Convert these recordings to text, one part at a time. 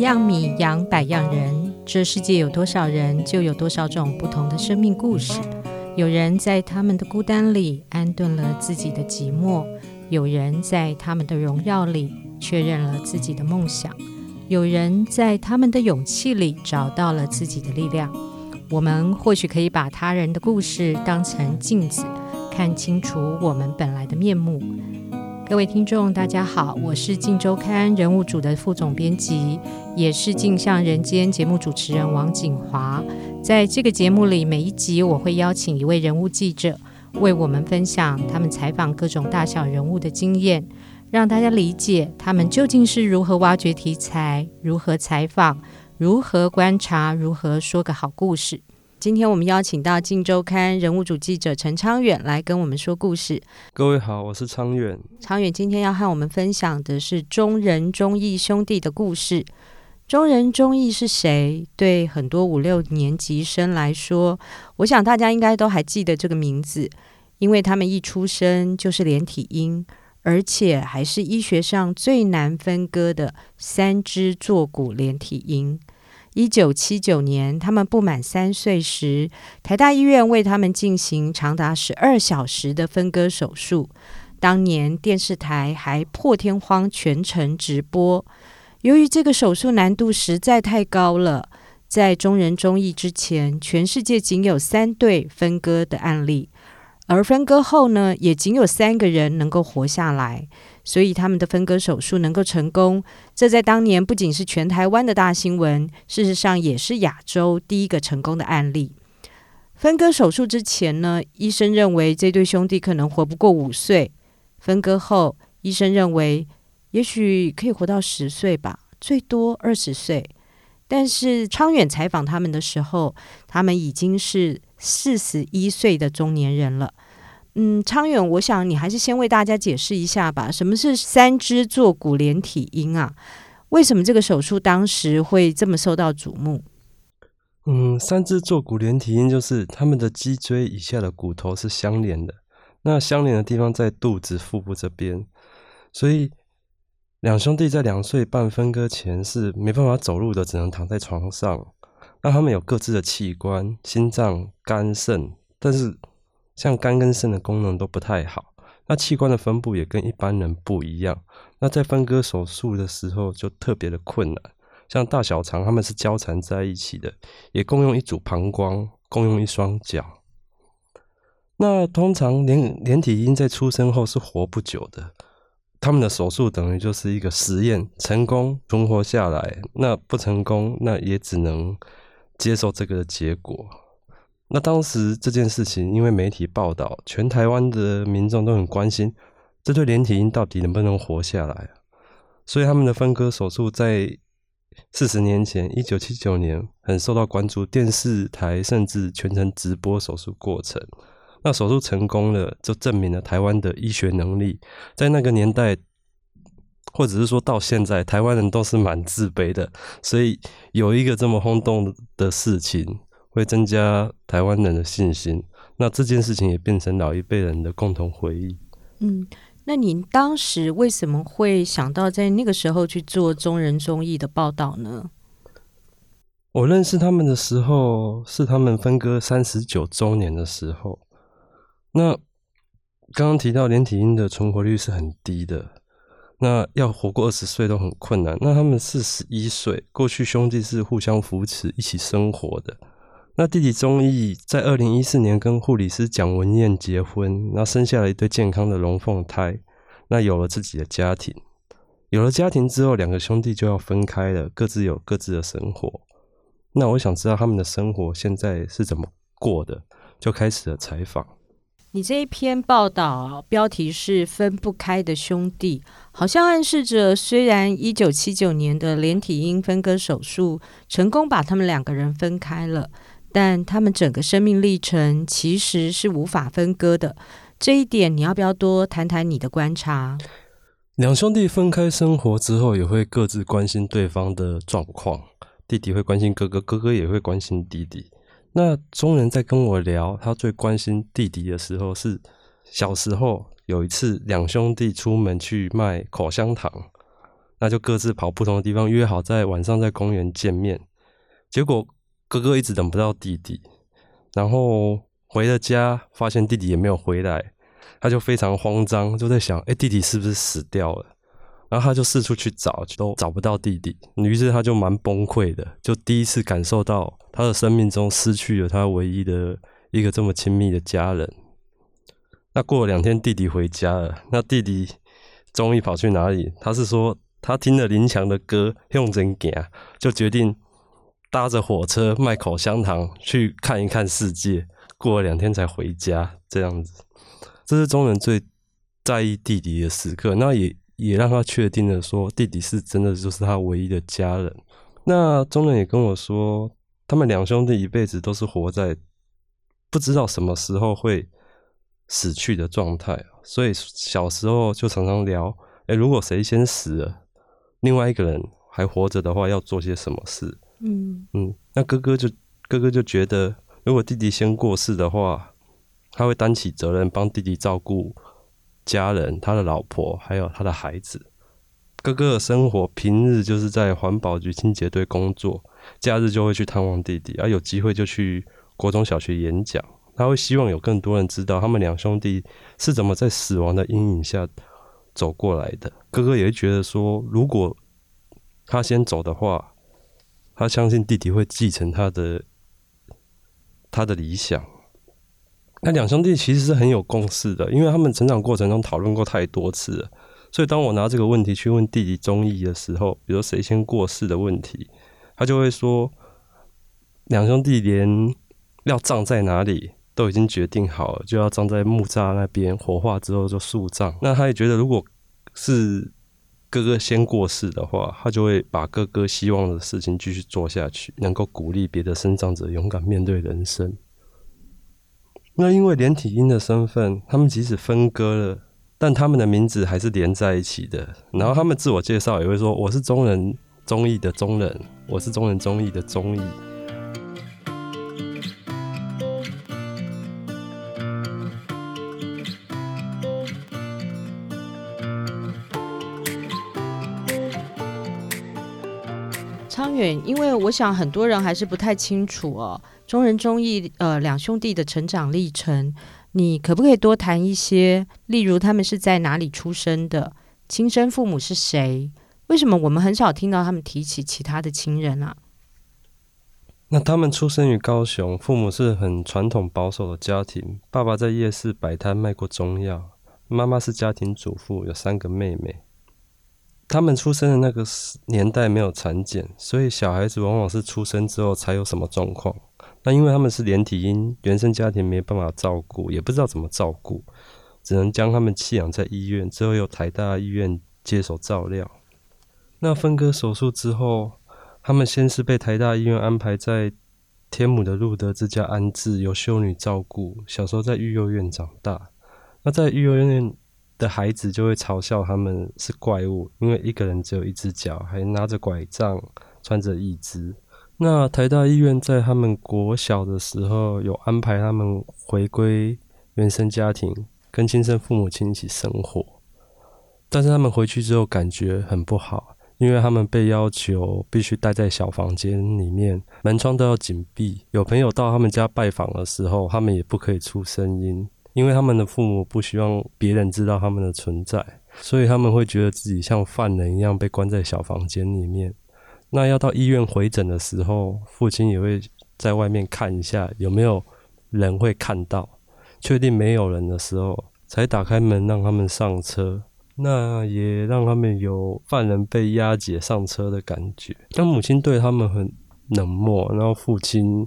样米养百样人，这世界有多少人，就有多少种不同的生命故事。有人在他们的孤单里安顿了自己的寂寞，有人在他们的荣耀里确认了自己的梦想，有人在他们的勇气里找到了自己的力量。我们或许可以把他人的故事当成镜子，看清楚我们本来的面目。各位听众，大家好，我是镜周刊人物组的副总编辑，也是镜像人间节目主持人王景华。在这个节目里，每一集我会邀请一位人物记者，为我们分享他们采访各种大小人物的经验，让大家理解他们究竟是如何挖掘题材、如何采访、如何观察、如何说个好故事。今天我们邀请到《镜周刊》人物主记者陈昌远来跟我们说故事。各位好，我是昌远。昌远今天要和我们分享的是中人中义兄弟的故事。中人中义是谁？对很多五六年级生来说，我想大家应该都还记得这个名字，因为他们一出生就是连体婴，而且还是医学上最难分割的三只坐骨连体婴。一九七九年，他们不满三岁时，台大医院为他们进行长达十二小时的分割手术。当年电视台还破天荒全程直播。由于这个手术难度实在太高了，在中人中义之前，全世界仅有三对分割的案例，而分割后呢，也仅有三个人能够活下来。所以他们的分割手术能够成功，这在当年不仅是全台湾的大新闻，事实上也是亚洲第一个成功的案例。分割手术之前呢，医生认为这对兄弟可能活不过五岁；分割后，医生认为也许可以活到十岁吧，最多二十岁。但是昌远采访他们的时候，他们已经是四十一岁的中年人了。嗯，昌远，我想你还是先为大家解释一下吧。什么是三肢坐骨连体婴啊？为什么这个手术当时会这么受到瞩目？嗯，三肢坐骨连体婴就是他们的脊椎以下的骨头是相连的，那相连的地方在肚子、腹部这边，所以两兄弟在两岁半分割前是没办法走路的，只能躺在床上。那他们有各自的器官，心脏、肝、肾，但是。像肝跟肾的功能都不太好，那器官的分布也跟一般人不一样。那在分割手术的时候就特别的困难。像大小肠他们是交缠在一起的，也共用一组膀胱，共用一双脚。那通常连连体婴在出生后是活不久的，他们的手术等于就是一个实验，成功存活下来，那不成功，那也只能接受这个结果。那当时这件事情，因为媒体报道，全台湾的民众都很关心这对连体婴到底能不能活下来，所以他们的分割手术在四十年前，一九七九年很受到关注，电视台甚至全程直播手术过程。那手术成功了，就证明了台湾的医学能力。在那个年代，或者是说到现在，台湾人都是蛮自卑的，所以有一个这么轰动的事情。会增加台湾人的信心，那这件事情也变成老一辈人的共同回忆。嗯，那您当时为什么会想到在那个时候去做中人中义的报道呢？我认识他们的时候是他们分割三十九周年的时候。那刚刚提到连体婴的存活率是很低的，那要活过二十岁都很困难。那他们四十一岁，过去兄弟是互相扶持一起生活的。那弟弟忠义在二零一四年跟护理师蒋文燕结婚，那生下了一对健康的龙凤胎，那有了自己的家庭。有了家庭之后，两个兄弟就要分开了，各自有各自的生活。那我想知道他们的生活现在是怎么过的，就开始了采访。你这一篇报道标题是“分不开的兄弟”，好像暗示着，虽然一九七九年的连体婴分割手术成功把他们两个人分开了。但他们整个生命历程其实是无法分割的，这一点你要不要多谈谈你的观察？两兄弟分开生活之后，也会各自关心对方的状况。弟弟会关心哥哥，哥哥也会关心弟弟。那中人在跟我聊，他最关心弟弟的时候是小时候有一次，两兄弟出门去卖口香糖。那就各自跑不同的地方，约好在晚上在公园见面。结果哥哥一直等不到弟弟，然后回了家，发现弟弟也没有回来，他就非常慌张，就在想：哎，弟弟是不是死掉了？然后他就四处去找，都找不到弟弟。于是他就蛮崩溃的，就第一次感受到他的生命中失去了他唯一的一个这么亲密的家人。那过了两天，弟弟回家了。那弟弟终于跑去哪里？他是说他听了林强的歌，用真行，就决定搭着火车卖口香糖去看一看世界。过了两天才回家，这样子。这是中人最在意弟弟的时刻。那也。也让他确定了说，弟弟是真的就是他唯一的家人。那中人也跟我说，他们两兄弟一辈子都是活在不知道什么时候会死去的状态，所以小时候就常常聊：哎，如果谁先死了，另外一个人还活着的话，要做些什么事？嗯嗯。那哥哥就哥哥就觉得，如果弟弟先过世的话，他会担起责任帮弟弟照顾。家人、他的老婆还有他的孩子，哥哥的生活平日就是在环保局清洁队工作，假日就会去探望弟弟，而、有机会就去国中小学演讲。他会希望有更多人知道他们两兄弟是怎么在死亡的阴影下走过来的。哥哥也会觉得说，如果他先走的话，他相信弟弟会继承他的他的理想。那两兄弟其实是很有共识的，因为他们成长过程中讨论过太多次了。所以当我拿这个问题去问弟弟忠义的时候，比如谁先过世的问题，他就会说，两兄弟连要葬在哪里都已经决定好了，就要葬在木栅那边，火化之后就树葬。那他也觉得，如果是哥哥先过世的话，他就会把哥哥希望的事情继续做下去，能够鼓励别的生长者勇敢面对人生。那因为连体婴的身份，他们即使分割了，但他们的名字还是连在一起的。然后他们自我介绍也会说：“我是中人中义的中人，我是中人中义的中义。”因为我想很多人还是不太清楚哦。中仁中义，呃，两兄弟的成长历程，你可不可以多谈一些？例如，他们是在哪里出生的？亲生父母是谁？为什么我们很少听到他们提起其他的亲人啊？那他们出生于高雄，父母是很传统保守的家庭。爸爸在夜市摆摊卖过中药，妈妈是家庭主妇，有三个妹妹。他们出生的那个年代没有产检，所以小孩子往往是出生之后才有什么状况。那因为他们是连体婴，原生家庭没办法照顾，也不知道怎么照顾，只能将他们弃养在医院，之后由台大医院接手照料。那分割手术之后，他们先是被台大医院安排在天母的路德之家安置，由修女照顾。小时候在育幼院长大，那在育幼院的孩子就会嘲笑他们是怪物，因为一个人只有一只脚，还拿着拐杖，穿着义肢。那台大医院在他们国小的时候有安排他们回归原生家庭，跟亲生父母亲一起生活。但是他们回去之后感觉很不好，因为他们被要求必须待在小房间里面，门窗都要紧闭。有朋友到他们家拜访的时候，他们也不可以出声音，因为他们的父母不希望别人知道他们的存在，所以他们会觉得自己像犯人一样被关在小房间里面。那要到医院回诊的时候，父亲也会在外面看一下有没有人会看到，确定没有人的时候，才打开门让他们上车。那也让他们有犯人被押解上车的感觉。那母亲对他们很冷漠，然后父亲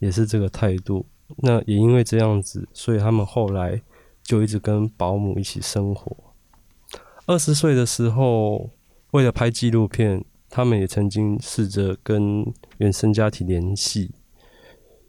也是这个态度。那也因为这样子，所以他们后来就一直跟保姆一起生活。二十岁的时候，为了拍纪录片。他们也曾经试着跟原生家庭联系，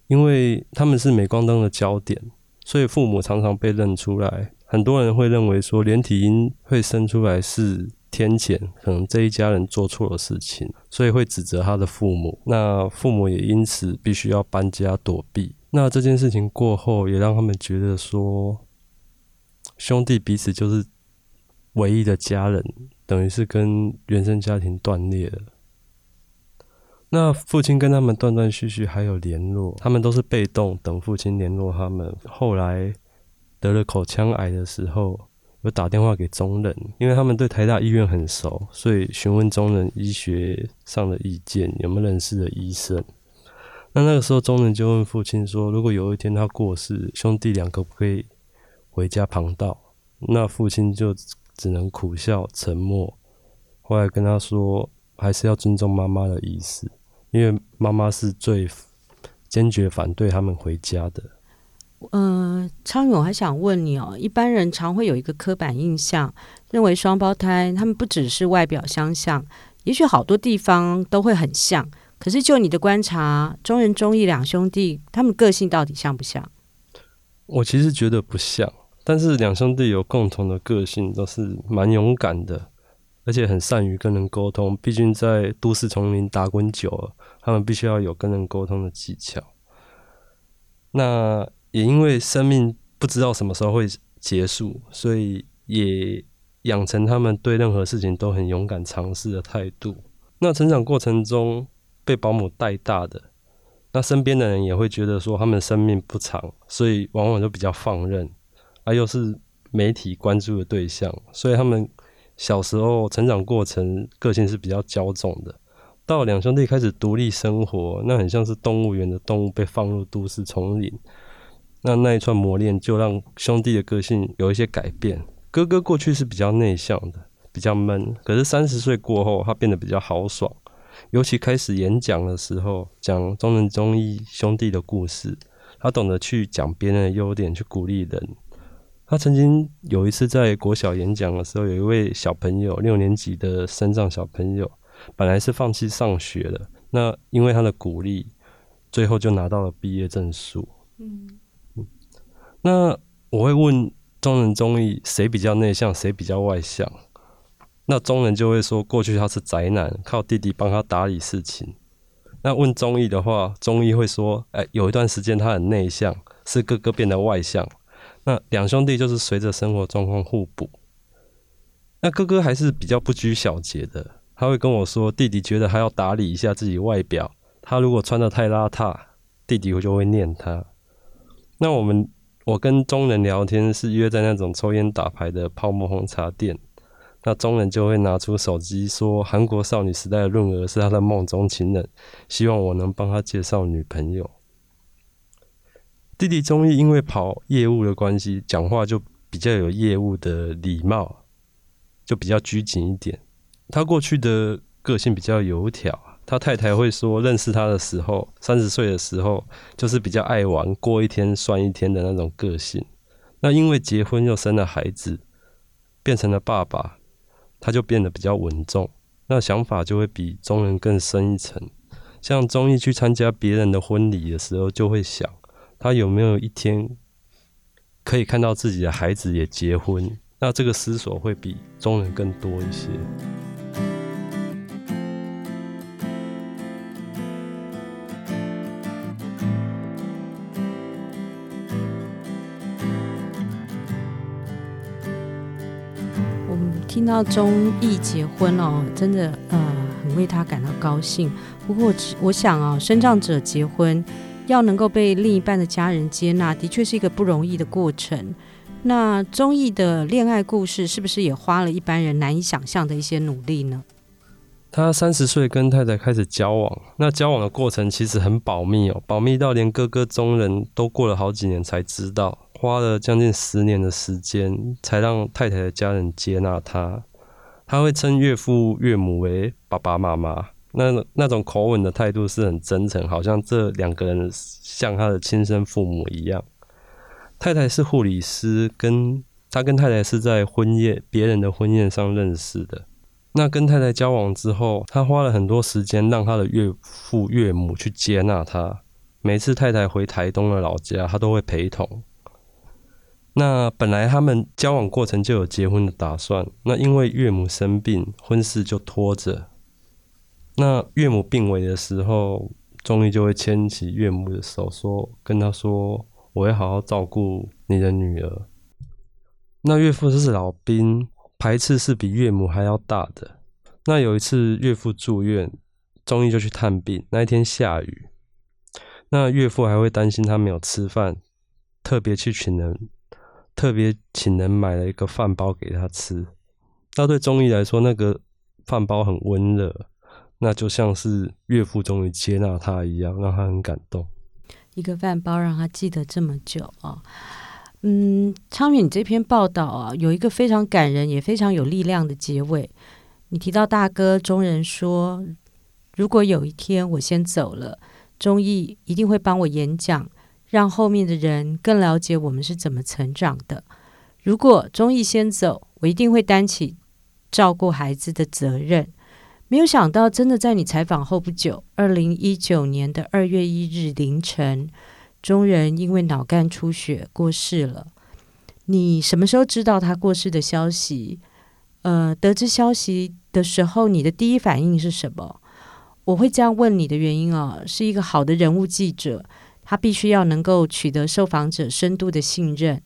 因为他们是镁光灯的焦点，所以父母常常被认出来。很多人会认为说，连体婴会生出来是天谴，可能这一家人做错了事情，所以会指责他的父母。那父母也因此必须要搬家躲避。那这件事情过后，也让他们觉得说，兄弟彼此就是唯一的家人。等于是跟原生家庭断裂了。那父亲跟他们断断续续还有联络，他们都是被动等父亲联络他们。后来得了口腔癌的时候，有打电话给中人，因为他们对台大医院很熟，所以询问中人医学上的意见，有没有认识的医生。那那个时候，中人就问父亲说：“如果有一天他过世，兄弟俩可不可以回家旁道？”那父亲就只能苦笑沉默。后来跟他说：“还是要尊重妈妈的意思。”因为妈妈是最坚决反对他们回家的。呃，昌永还想问你哦，一般人常会有一个刻板印象，认为双胞胎他们不只是外表相像，也许好多地方都会很像。可是就你的观察，中人、中义两兄弟，他们个性到底像不像？我其实觉得不像，但是两兄弟有共同的个性，都是蛮勇敢的。而且很善于跟人沟通，毕竟在都市丛林打滚久了，他们必须要有跟人沟通的技巧。那也因为生命不知道什么时候会结束，所以也养成他们对任何事情都很勇敢尝试的态度。那成长过程中被保姆带大的，那身边的人也会觉得说他们生命不长，所以往往就比较放任，而又是媒体关注的对象，所以他们。小时候成长过程，个性是比较骄纵的。到两兄弟开始独立生活，那很像是动物园的动物被放入都市丛林。那那一串磨练，就让兄弟的个性有一些改变。哥哥过去是比较内向的，比较闷，可是三十岁过后，他变得比较豪爽。尤其开始演讲的时候，讲中人中义兄弟的故事，他懂得去讲别人的优点，去鼓励人。他曾经有一次在国小演讲的时候，有一位小朋友，六年级的身障小朋友，本来是放弃上学的，那因为他的鼓励，最后就拿到了毕业证书。嗯，那我会问中人中义谁比较内向，谁比较外向？那中人就会说，过去他是宅男，靠弟弟帮他打理事情。那问中义的话，中义会说，哎，有一段时间他很内向，是哥哥变得外向。那两兄弟就是随着生活状况互补。那哥哥还是比较不拘小节的，他会跟我说，弟弟觉得他要打理一下自己外表，他如果穿的太邋遢，弟弟就会念他。那我们我跟中人聊天是约在那种抽烟打牌的泡沫红茶店，那中人就会拿出手机说，韩国少女时代的润娥是他的梦中情人，希望我能帮他介绍女朋友。弟弟中义因为跑业务的关系，讲话就比较有业务的礼貌，就比较拘谨一点。他过去的个性比较油条，他太太会说，认识他的时候，三十岁的时候，就是比较爱玩，过一天算一天的那种个性。那因为结婚又生了孩子，变成了爸爸，他就变得比较稳重，那想法就会比中人更深一层。像中意去参加别人的婚礼的时候，就会想。他有没有一天可以看到自己的孩子也结婚？那这个思索会比中人更多一些。听到中义结婚哦，真的呃很为他感到高兴。不过我想啊、哦，身障者结婚。要能够被另一半的家人接纳，的确是一个不容易的过程。那中义的恋爱故事是不是也花了一般人难以想象的一些努力呢？他三十岁跟太太开始交往，那交往的过程其实很保密哦，保密到连哥哥中人都过了好几年才知道，花了将近十年的时间才让太太的家人接纳他。他会称岳父岳母为爸爸妈妈。那那种口吻的态度是很真诚，好像这两个人像他的亲生父母一样。太太是护理师，跟他跟太太是在婚宴别人的婚宴上认识的。那跟太太交往之后，他花了很多时间让他的岳父岳母去接纳他。每次太太回台东的老家，他都会陪同。那本来他们交往过程就有结婚的打算，那因为岳母生病，婚事就拖着。那岳母病危的时候，中义就会牵起岳母的手，说：“跟他说，我会好好照顾你的女儿。”那岳父是老兵，排斥是比岳母还要大的。那有一次岳父住院，忠义就去探病。那一天下雨，那岳父还会担心他没有吃饭，特别去请人，特别请人买了一个饭包给他吃。那对中医来说，那个饭包很温热，那就像是岳父终于接纳他一样，让他很感动。一个饭包让他记得这么久啊、嗯，昌远，你这篇报道啊，有一个非常感人也非常有力量的结尾。你提到大哥忠仁说，如果有一天我先走了，中医一定会帮我演讲，让后面的人更了解我们是怎么成长的。如果忠义先走，我一定会担起照顾孩子的责任。没有想到，真的在你采访后不久，二零一九年的二月一日凌晨，忠仁因为脑干出血过世了。你什么时候知道他过世的消息？呃，得知消息的时候，你的第一反应是什么？我会这样问你的原因啊，是一个好的人物记者，他必须要能够取得受访者深度的信任。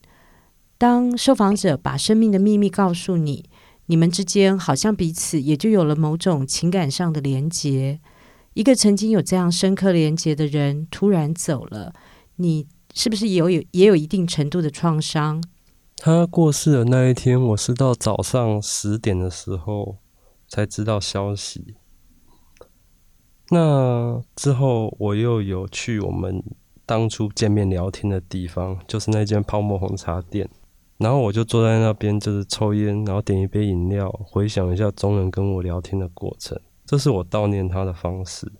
当受访者把生命的秘密告诉你。你们之间好像彼此也就有了某种情感上的连结。一个曾经有这样深刻连结的人突然走了，你是不是也有也有一定程度的创伤？他过世的那一天，我是到早上十点的时候才知道消息。那之后，我又有去我们当初见面聊天的地方，就是那间泡沫红茶店。然后我就坐在那边，就是抽烟，然后点一杯饮料，回想一下中人跟我聊天的过程。这是我悼念他的方式。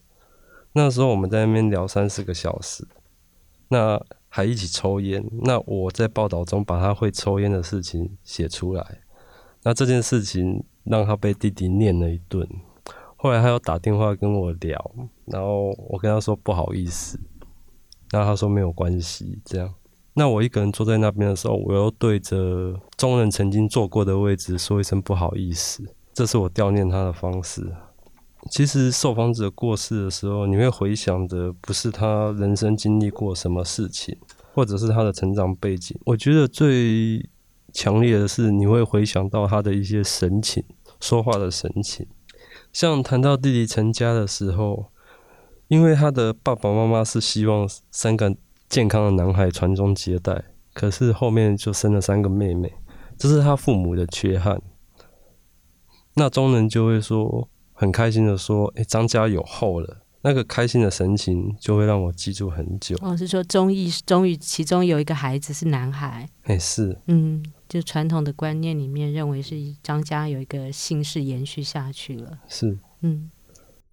那时候我们在那边聊三四个小时，那还一起抽烟。那我在报道中把他会抽烟的事情写出来。那这件事情让他被弟弟念了一顿。后来他又打电话跟我聊，然后我跟他说不好意思，然后他说没有关系，这样。那我一个人坐在那边的时候，我又对着忠仁曾经坐过的位置说一声不好意思，这是我悼念他的方式。其实受访者过世的时候，你会回想的不是他人生经历过什么事情，或者是他的成长背景。我觉得最强烈的是，你会回想到他的一些神情，说话的神情。像谈到弟弟成家的时候，因为他的爸爸妈妈是希望三个。健康的男孩传宗接代，可是后面就生了三个妹妹，这是他父母的缺憾。那中人就会说，很开心的说：“哎、欸，张家有后了。”那个开心的神情就会让我记住很久。哦，是说忠义终于其中有一个孩子是男孩。哎、欸，是，嗯，就传统的观念里面认为是张家有一个姓氏延续下去了。是，嗯，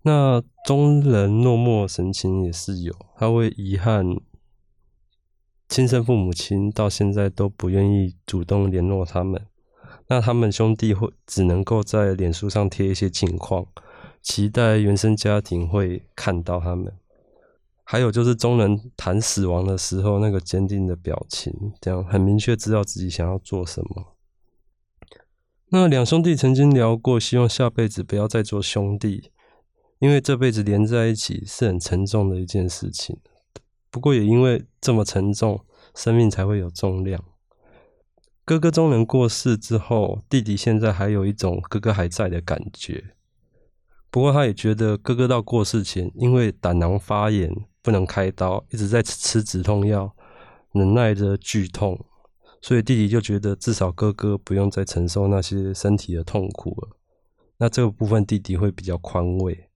那中人落寞神情也是有，他会遗憾。亲生父母亲到现在都不愿意主动联络他们，那他们兄弟会只能够在脸书上贴一些近况，期待原生家庭会看到他们。还有就是中人谈死亡的时候那个坚定的表情，这样很明确知道自己想要做什么。那两兄弟曾经聊过，希望下辈子不要再做兄弟，因为这辈子连在一起是很沉重的一件事情。不过也因为这么沉重，生命才会有重量。哥哥中人过世之后，弟弟现在还有一种哥哥还在的感觉。不过他也觉得哥哥到过世前，因为胆囊发炎不能开刀，一直在吃止痛药，忍耐着剧痛，所以弟弟就觉得至少哥哥不用再承受那些身体的痛苦了。那这个部分弟弟会比较宽慰。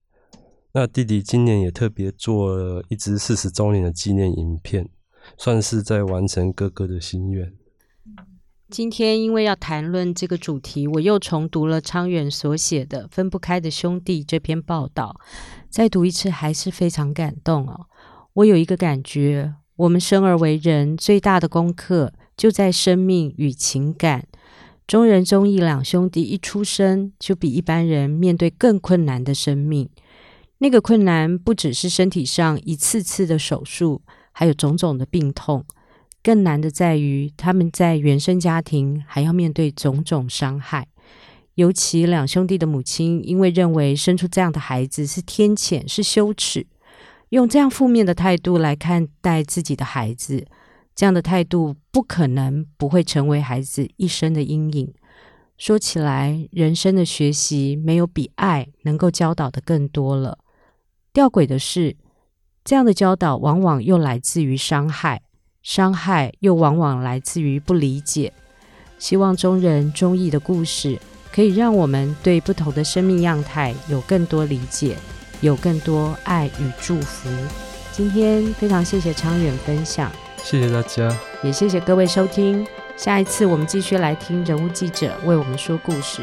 那弟弟今年也特别做了一支四十周年的纪念影片，算是在完成哥哥的心愿。今天因为要谈论这个主题，我又重读了昌远所写的《分不开的兄弟》这篇报道，再读一次还是非常感动哦。我有一个感觉，我们生而为人，最大的功课就在生命与情感。中仁、中义两兄弟一出生就比一般人面对更困难的生命。那个困难不只是身体上一次次的手术，还有种种的病痛。更难的在于，他们在原生家庭还要面对种种伤害。尤其两兄弟的母亲，因为认为生出这样的孩子是天谴，是羞耻，用这样负面的态度来看待自己的孩子，这样的态度不可能不会成为孩子一生的阴影。说起来，人生的学习没有比爱能够教导的更多了。吊诡的是，这样的教导往往又来自于伤害，伤害又往往来自于不理解。希望中人中意的故事，可以让我们对不同的生命样态有更多理解，有更多爱与祝福。今天非常谢谢昌远分享，谢谢大家，也谢谢各位收听。下一次我们继续来听人物记者为我们说故事。